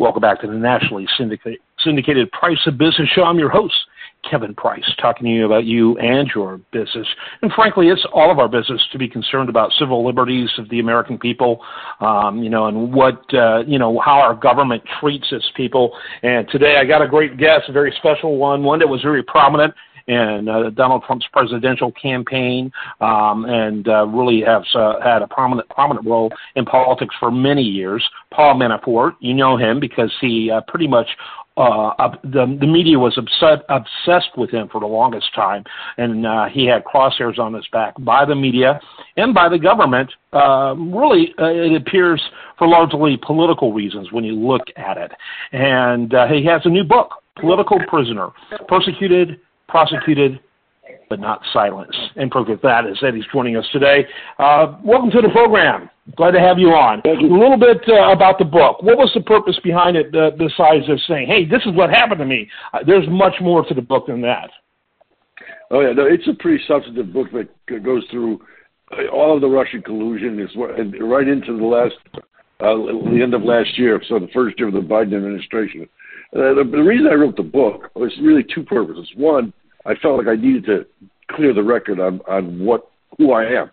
Welcome back to the nationally syndicated, syndicated Price of Business Show. I'm your host, Kevin Price, talking to you about you and your business. And frankly, it's all of our business to be concerned about civil liberties of the American people, um, you know, and what, uh, you know, how our government treats its people. And today I got a great guest, a very special one, one that was very prominent in uh, Donald Trump's presidential campaign, um, and uh, really has uh, had a prominent prominent role in politics for many years. Paul Manafort, you know him because he uh, pretty much uh, the the media was obsessed obsessed with him for the longest time, and uh, he had crosshairs on his back by the media and by the government. Uh, really, uh, it appears for largely political reasons when you look at it. And uh, he has a new book, Political Prisoner: Persecuted prosecuted but not silenced. And proof of that is that he's joining us today. Uh, welcome to the program. Glad to have you on. You. A little bit uh, about the book. What was the purpose behind it uh, besides just saying, hey, this is what happened to me? Uh, there's much more to the book than that. Oh, yeah. No, it's a pretty substantive book that goes through uh, all of the Russian collusion is right into the last, uh, the end of last year, so the first year of the Biden administration. Uh, the, the reason I wrote the book was really two purposes. One, I felt like I needed to clear the record on on what who I am,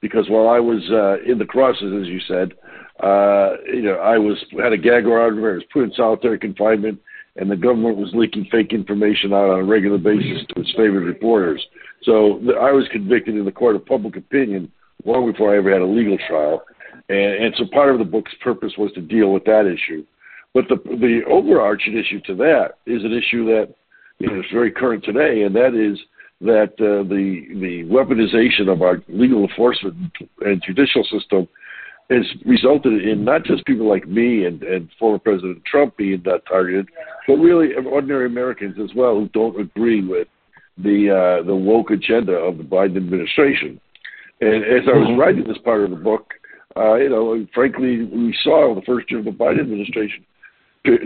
because while I was uh, in the crosses, as you said, uh, you know, I was had a gag order, I was put in solitary confinement, and the government was leaking fake information out on a regular basis to its favorite reporters. So I was convicted in the court of public opinion long before I ever had a legal trial, and, and so part of the book's purpose was to deal with that issue. But the the overarching issue to that is an issue that you know, is very current today, and that is that uh, the the weaponization of our legal enforcement and judicial system has resulted in not just people like me and, and former President Trump being uh, targeted, but really ordinary Americans as well who don't agree with the uh, the woke agenda of the Biden administration. And as I was mm-hmm. writing this part of the book, uh, you know, frankly, we saw the first year of the Biden administration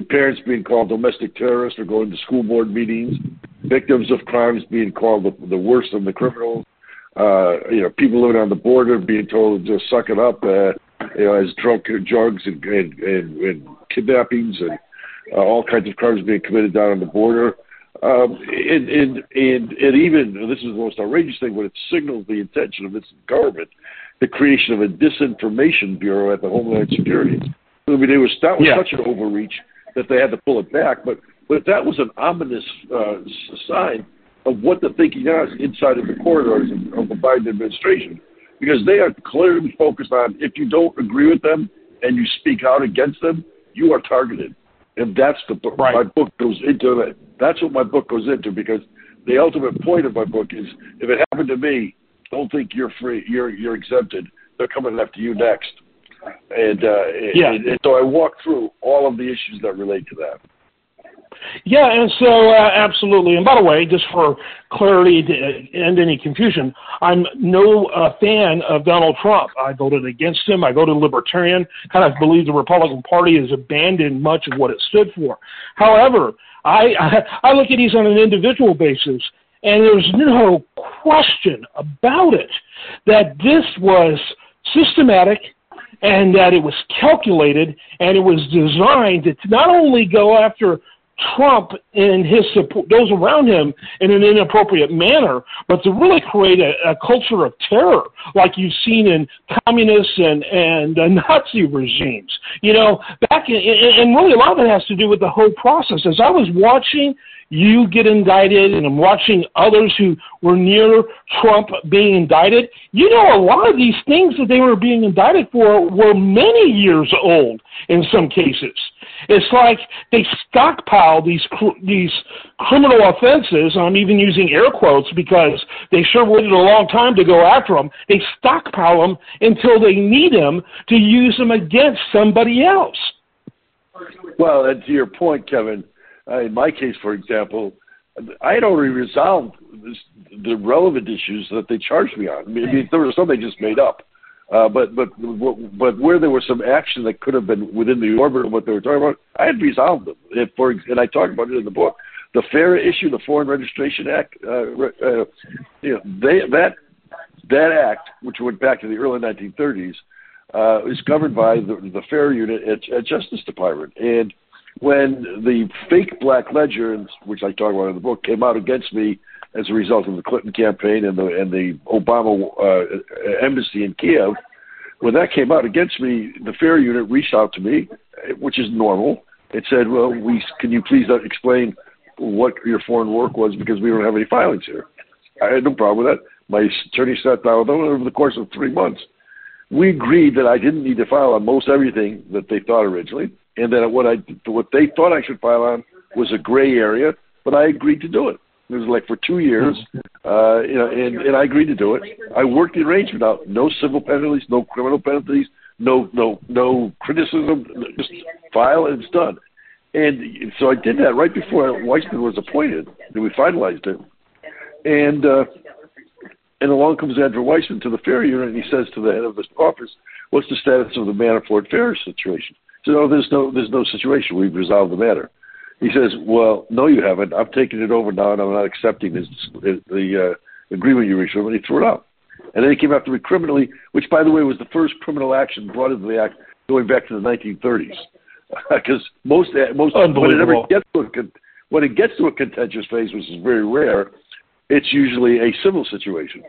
parents being called domestic terrorists or going to school board meetings, victims of crimes being called the, the worst of the criminals, uh, you know, people living on the border being told to just suck it up, uh, you know, as drunk drugs and, and, and, and kidnappings and uh, all kinds of crimes being committed down on the border. Um, and, and, and, and even, this is the most outrageous thing, but it signals the intention of this government, the creation of a disinformation bureau at the Homeland Security I mean, it was that was yeah. such an overreach that they had to pull it back. But but that was an ominous uh, sign of what the thinking is inside of the corridors of, the Biden administration, because they are clearly focused on if you don't agree with them and you speak out against them, you are targeted. And that's the book. Right. My book goes into that. That's what my book goes into because the ultimate point of my book is if it happened to me, don't think you're free. You're you're exempted. They're coming after you next. And, uh, yeah. and, and so I walk through all of the issues that relate to that. Yeah, and so uh, absolutely. And by the way, just for clarity to end any confusion, I'm no uh, fan of Donald Trump. I voted against him. I voted Libertarian. Kind of believe the Republican Party has abandoned much of what it stood for. However, I I, I look at these on an individual basis, and there's no question about it that this was systematic and that it was calculated and it was designed to not only go after Trump and his support, those around him in an inappropriate manner, but to really create a, a culture of terror like you've seen in communist and, and uh, Nazi regimes. You know, back in, and really a lot of it has to do with the whole process. As I was watching you get indicted, and I'm watching others who were near Trump being indicted. You know, a lot of these things that they were being indicted for were many years old in some cases. It's like they stockpile these these criminal offenses. I'm even using air quotes because they sure waited a long time to go after them. They stockpile them until they need them to use them against somebody else. Well, and to your point, Kevin, uh, in my case, for example, I had already resolved this, the relevant issues that they charged me on. I mean, there were some they just made up, uh, but but but where there was some action that could have been within the orbit of what they were talking about, I had resolved them. If for and I talk about it in the book. The FARA issue, the Foreign Registration Act, uh, uh, you know, they, that that act, which went back to the early 1930s, uh, is governed by the, the FARA unit at, at Justice Department, and when the fake Black Ledger, which I talk about in the book, came out against me as a result of the Clinton campaign and the and the Obama uh, embassy in Kiev, when that came out against me, the FARA unit reached out to me, which is normal. It said, "Well, we can you please explain what your foreign work was because we don't have any filings here." I had no problem with that. My attorney sat down with them over the course of three months. We agreed that I didn't need to file on most everything that they thought originally, and that what I what they thought I should file on was a gray area, but I agreed to do it. It was like for two years, uh, you know, and, and I agreed to do it. I worked the arrangement out. No civil penalties, no criminal penalties, no no no criticism. Just file and it's done. And so I did that right before Weissmann was appointed, and we finalized it. And uh, and along comes Andrew Weissmann to the FARA unit, and he says to the head of the office, "What's the status of the Manafort FARA situation?" So, "No, there's no there's no situation. We've resolved the matter." He says, "Well, no, you haven't. I'm taking it over now, and I'm not accepting this the uh, agreement you reached." With him. And he threw it out. And then he came after me criminally, which, by the way, was the first criminal action brought into the act going back to the 1930s. Because most most when it ever gets to a when it gets to a contentious phase, which is very rare, it's usually a civil situation,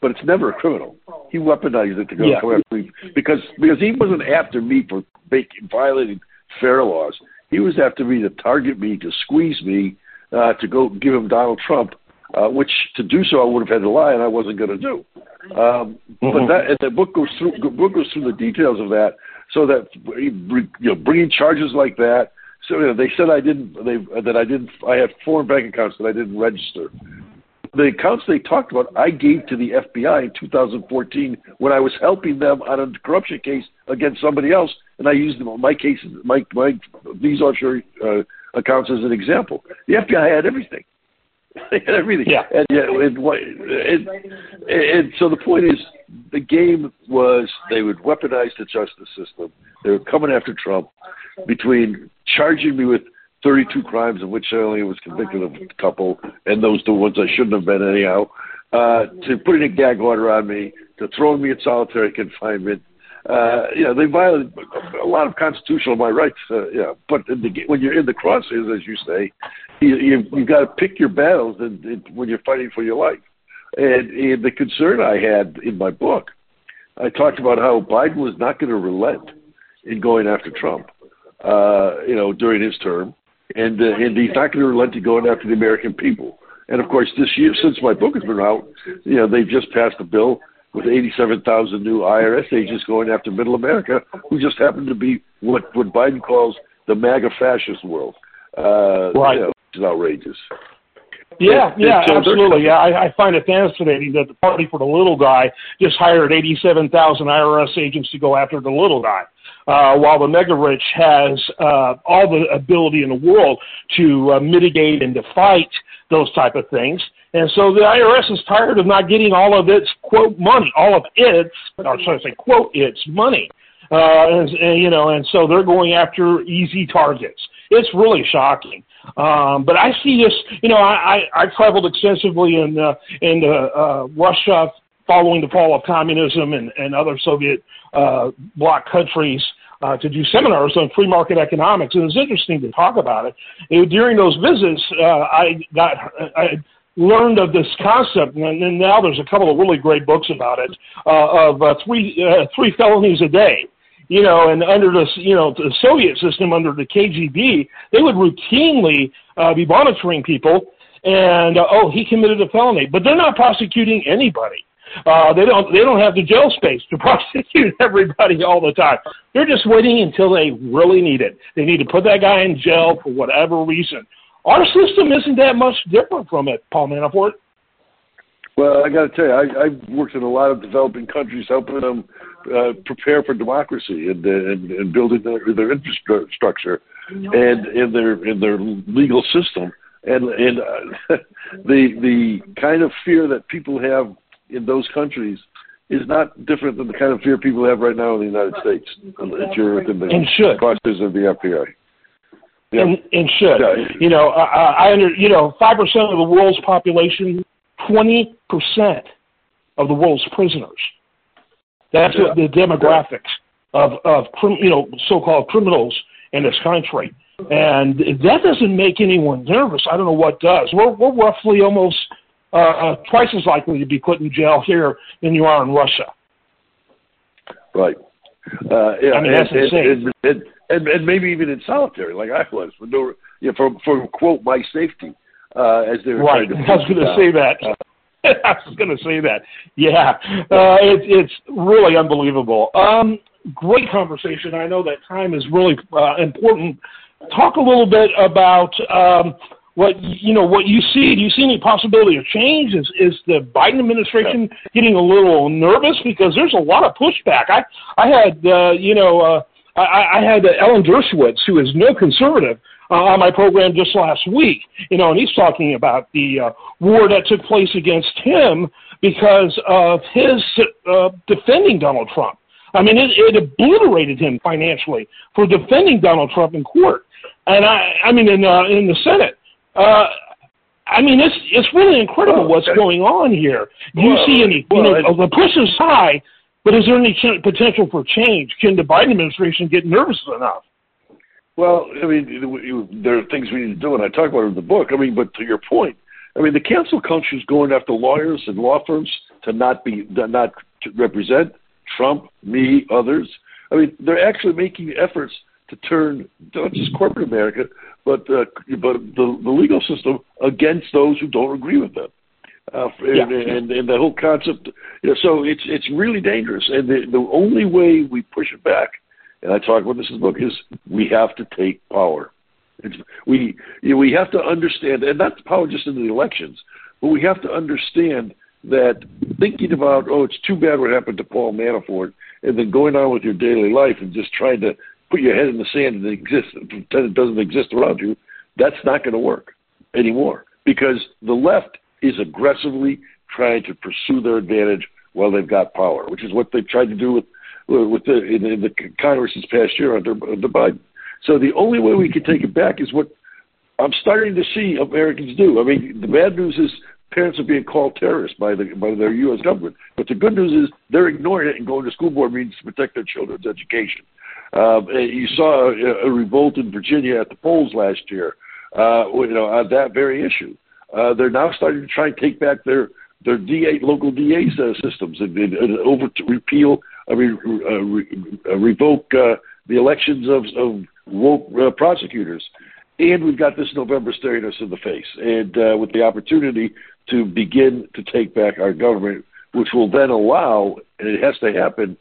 but it's never a criminal. He weaponized it to go yeah. after me because because he wasn't after me for making, violating FARA laws. He was after me to target me, to squeeze me, uh, to go give him Donald Trump, uh, which to do so I would have had to lie, and I wasn't going to do. Um, mm-hmm. But that and the book goes through the book goes through the details of that, so that you know bringing charges like that. So you know, they said I didn't they that I didn't I had foreign bank accounts that I didn't register the accounts they talked about, I gave to the FBI in 2014 when I was helping them on a corruption case against somebody else, and I used them on my cases, my my these offshore uh, accounts as an example. The FBI had everything. They had everything. Yeah. And, and, and, and, and so the point is, the game was they would weaponize the justice system. They were coming after Trump between charging me with 32 crimes, of which only was convicted of a couple, and those the ones I shouldn't have been anyhow, uh, to putting a gag order on me, to throwing me in solitary confinement. Uh, you know, they violated a lot of constitutional my rights. Uh, yeah, but the, when you're in the crosshairs, as you say, you you you got to pick your battles and, and when you're fighting for your life. And, and the concern I had in my book, I talked about how Biden was not going to relent in going after Trump. Uh, you know, during his term, and uh, and he's not going to relent to going after the American people. And of course, this year, since my book has been out, you know they've just passed a bill with 87,000 new IRS agents going after Middle America, who just happen to be what what Biden calls the MAGA fascist world. Uh, right. You know, is outrageous. Yeah, yeah, absolutely. Yeah, I, I find it fascinating that the Party for the Little Guy just hired 87,000 IRS agents to go after the little guy uh, while the mega rich has uh, all the ability in the world to uh, mitigate and to fight those type of things. And so the IRS is tired of not getting all of its quote money, all of its, or should I say quote its money. Uh, and, and you know, and so they're going after easy targets. It's really shocking. Um, but I see this, you know, I, I, I traveled extensively in uh, in uh, uh, Russia following the fall of communism and, and other Soviet uh, bloc countries uh, to do seminars on free market economics, and it's interesting to talk about it. And during those visits, uh, I got I learned of this concept, and, and now there's a couple of really great books about it uh, of uh, three uh, three felonies a day. You know, and under the you know the Soviet system, under the KGB, they would routinely uh, be monitoring people, and uh, oh, he committed a felony, but they're not prosecuting anybody. Uh, they don't they don't have the jail space to prosecute everybody all the time. They're just waiting until they really need it. They need to put that guy in jail for whatever reason. Our system isn't that much different from it, Paul Manafort. Well, I got to tell you, I, I've worked in a lot of developing countries, helping them uh, prepare for democracy and, and, and building their, their infrastructure and in their in their legal system. And and uh, the the kind of fear that people have in those countries is not different than the kind of fear people have right now in the United States if you're within the and should. clusters of the FBI. Yeah. And, and should. Yeah. You know, I, I under, you know, 5% of the world's population, 20% of the world's prisoners. That's yeah. what the demographics of, of, you know, so-called criminals in this country. And that doesn't make anyone nervous. I don't know what does. We're, we're roughly almost uh, uh, twice as likely to be put in jail here than you are in Russia. Right. Uh, yeah, I mean, that's and, insane. And, and, and, and maybe even in solitary, like I was, for no, you know, for, for quote my safety, uh, as they were right. trying to. I was going to say that. Uh, I was going to say that. Yeah, uh, it's it's really unbelievable. Um, great conversation. I know that time is really uh, important. Talk a little bit about um, what you know what you see. Do you see any possibility of change? Is is the Biden administration getting a little nervous because there's a lot of pushback? I I had uh, you know uh, I, I had Alan Dershowitz, who is no conservative, uh, on my program just last week. You know, and he's talking about the uh, war that took place against him because of his uh, defending Donald Trump. I mean, it, it obliterated him financially for defending Donald Trump in court, and I, I mean, in uh, in the Senate. Uh, I mean, it's it's really incredible what's going on here. Do you Well, see any? well, you know, the push is high, but is there any ch- potential for change? Can the Biden administration get nervous enough? Well, I mean, there are things we need to do, and I talk about it in the book. I mean, but to your point, I mean, the cancel culture is going after lawyers and law firms to not be to not to represent Trump, me, others. I mean, they're actually making efforts to turn not just corporate America, but uh, but the, the legal system against those who don't agree with them. Uh, Yeah. and, and, and the whole concept, you know, so it's it's really dangerous. And the, the only way we push it back, and I talk about this in the book, is we have to take power. It's, we you know, we have to understand, and not power just in the elections, but we have to understand that thinking about oh, it's too bad what happened to Paul Manafort, and then going on with your daily life and just trying to put your head in the sand and exist pretend it doesn't exist around you, that's not going to work anymore because the left is aggressively trying to pursue their advantage while they've got power, which is what they've tried to do with with the in, in the Congress this past year under, under Biden. So the only way we can take it back is what I'm starting to see Americans do. I mean, the bad news is parents are being called terrorists by the by their U.S. government, but the good news is they're ignoring it and going to school board meetings to protect their children's education. Um, you saw a, a revolt in Virginia at the polls last year, uh, you know, on that very issue. Uh, they're now starting to try and take back their their DA local DA uh, systems and, and, and over to repeal, I mean, uh, re, uh, revoke uh, the elections of, of woke uh, prosecutors. And we've got this November staring us in the face, and uh, with the opportunity to begin to take back our government, which will then allow, and it has to happen,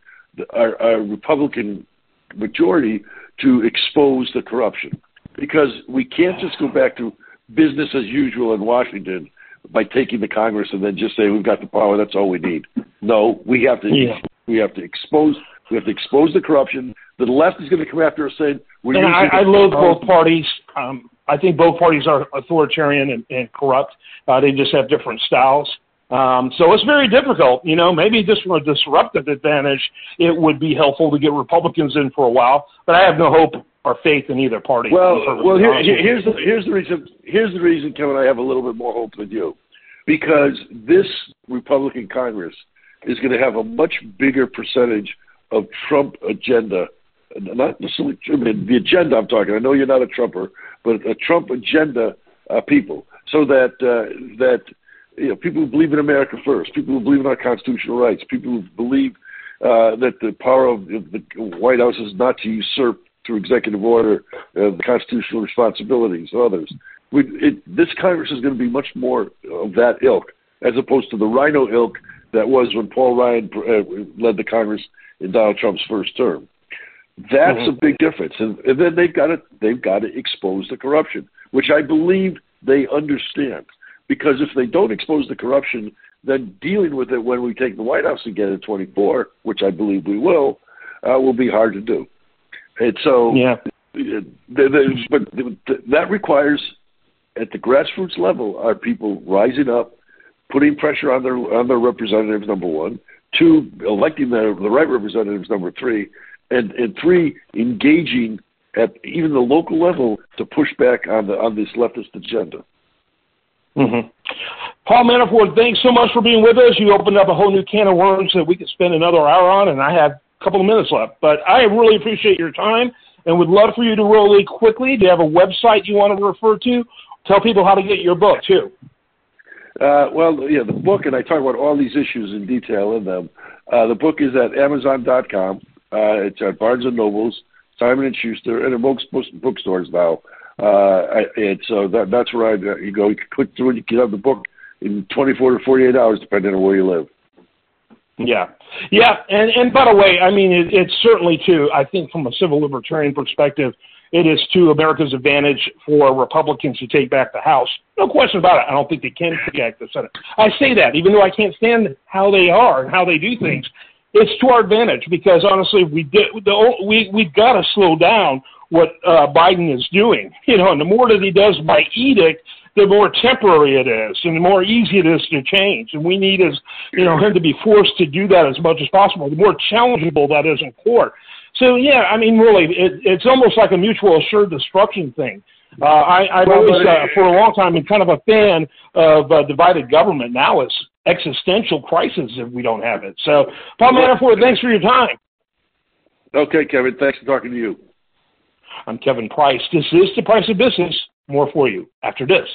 our, our Republican majority to expose the corruption. Because we can't just go back to business as usual in Washington by taking the Congress and then just say we've got the power, that's all we need. No, we have to Yeah. We have to expose we have to expose the corruption. The left is going to come after us saying we're And I, I loathe both parties. Um, I think both parties are authoritarian and, and corrupt. Uh, they just have different styles. Um, so it's very difficult. You know, maybe just from a disruptive advantage, it would be helpful to get Republicans in for a while. But I have no hope or faith in either party. Well, well, here, honest here- with you. here's the here's the reason here's the reason, Kevin. I have a little bit more hope than you, because this Republican Congress is going to have a much bigger percentage of Trump agenda, not necessarily the agenda. I'm talking. I know you're not a Trumper, but a Trump agenda uh, people, so that uh, that you know people who believe in America first, people who believe in our constitutional rights, people who believe uh, that the power of the White House is not to usurp through executive order uh, the constitutional responsibilities of others. We, it, this Congress is going to be much more of that ilk, as opposed to the RINO ilk that was when Paul Ryan uh, led the Congress in Donald Trump's first term. That's Mhm. a big difference, and, and then they've got to they've got to expose the corruption, which I believe they understand. Because if they don't expose the corruption, then dealing with it when we take the White House again in 24, which I believe we will, uh, will be hard to do. And so, yeah. the, the, but the, that requires, at the grassroots level, our people rising up, putting pressure on their on their representatives. Number one, two, electing the the right representatives. Number three, and and three, engaging at even the local level to push back on the on this leftist agenda. hmm Paul Manafort, thanks so much for being with us. You opened up a whole new can of worms that we could spend another hour on, and I have a couple of minutes left. But I really appreciate your time and would love for you to really quickly. Do you have a website you want to refer to? Tell people how to get your book too. Uh, well, yeah, the book, and I talk about all these issues in detail in them. Uh, the book is at Amazon.com. Uh, it's at Barnes and Nobles, Simon and Schuster, and at most bookstores now. Uh, and so that, that's where I, you go. You can click through and you can have the book in 24 to 48 hours, depending on where you live. Yeah, yeah, and and by the way, I mean it, it's certainly too. I think from a civil libertarian perspective, it is to America's advantage for Republicans to take back the House. No question about it. I don't think they can take back the Senate. I say that even though I can't stand how they are and how they do things. It's to our advantage because honestly, we did the we we've got to slow down what uh, Biden is doing. You know, and the more that he does by edict, the more temporary it is, and the more easy it is to change. And we need, as you know, him to be forced to do that as much as possible. The more challengeable that is in court. So yeah, I mean, really, it, it's almost like a mutual assured destruction thing. Uh, I, I've well, always, uh, for a long time, been kind of a fan of uh, divided government. Now it's existential crisis if we don't have it. So, Paul Manafort, thanks for your time. Okay, Kevin. Thanks for talking to you. I'm Kevin Price. This is the price of business. More for you after this.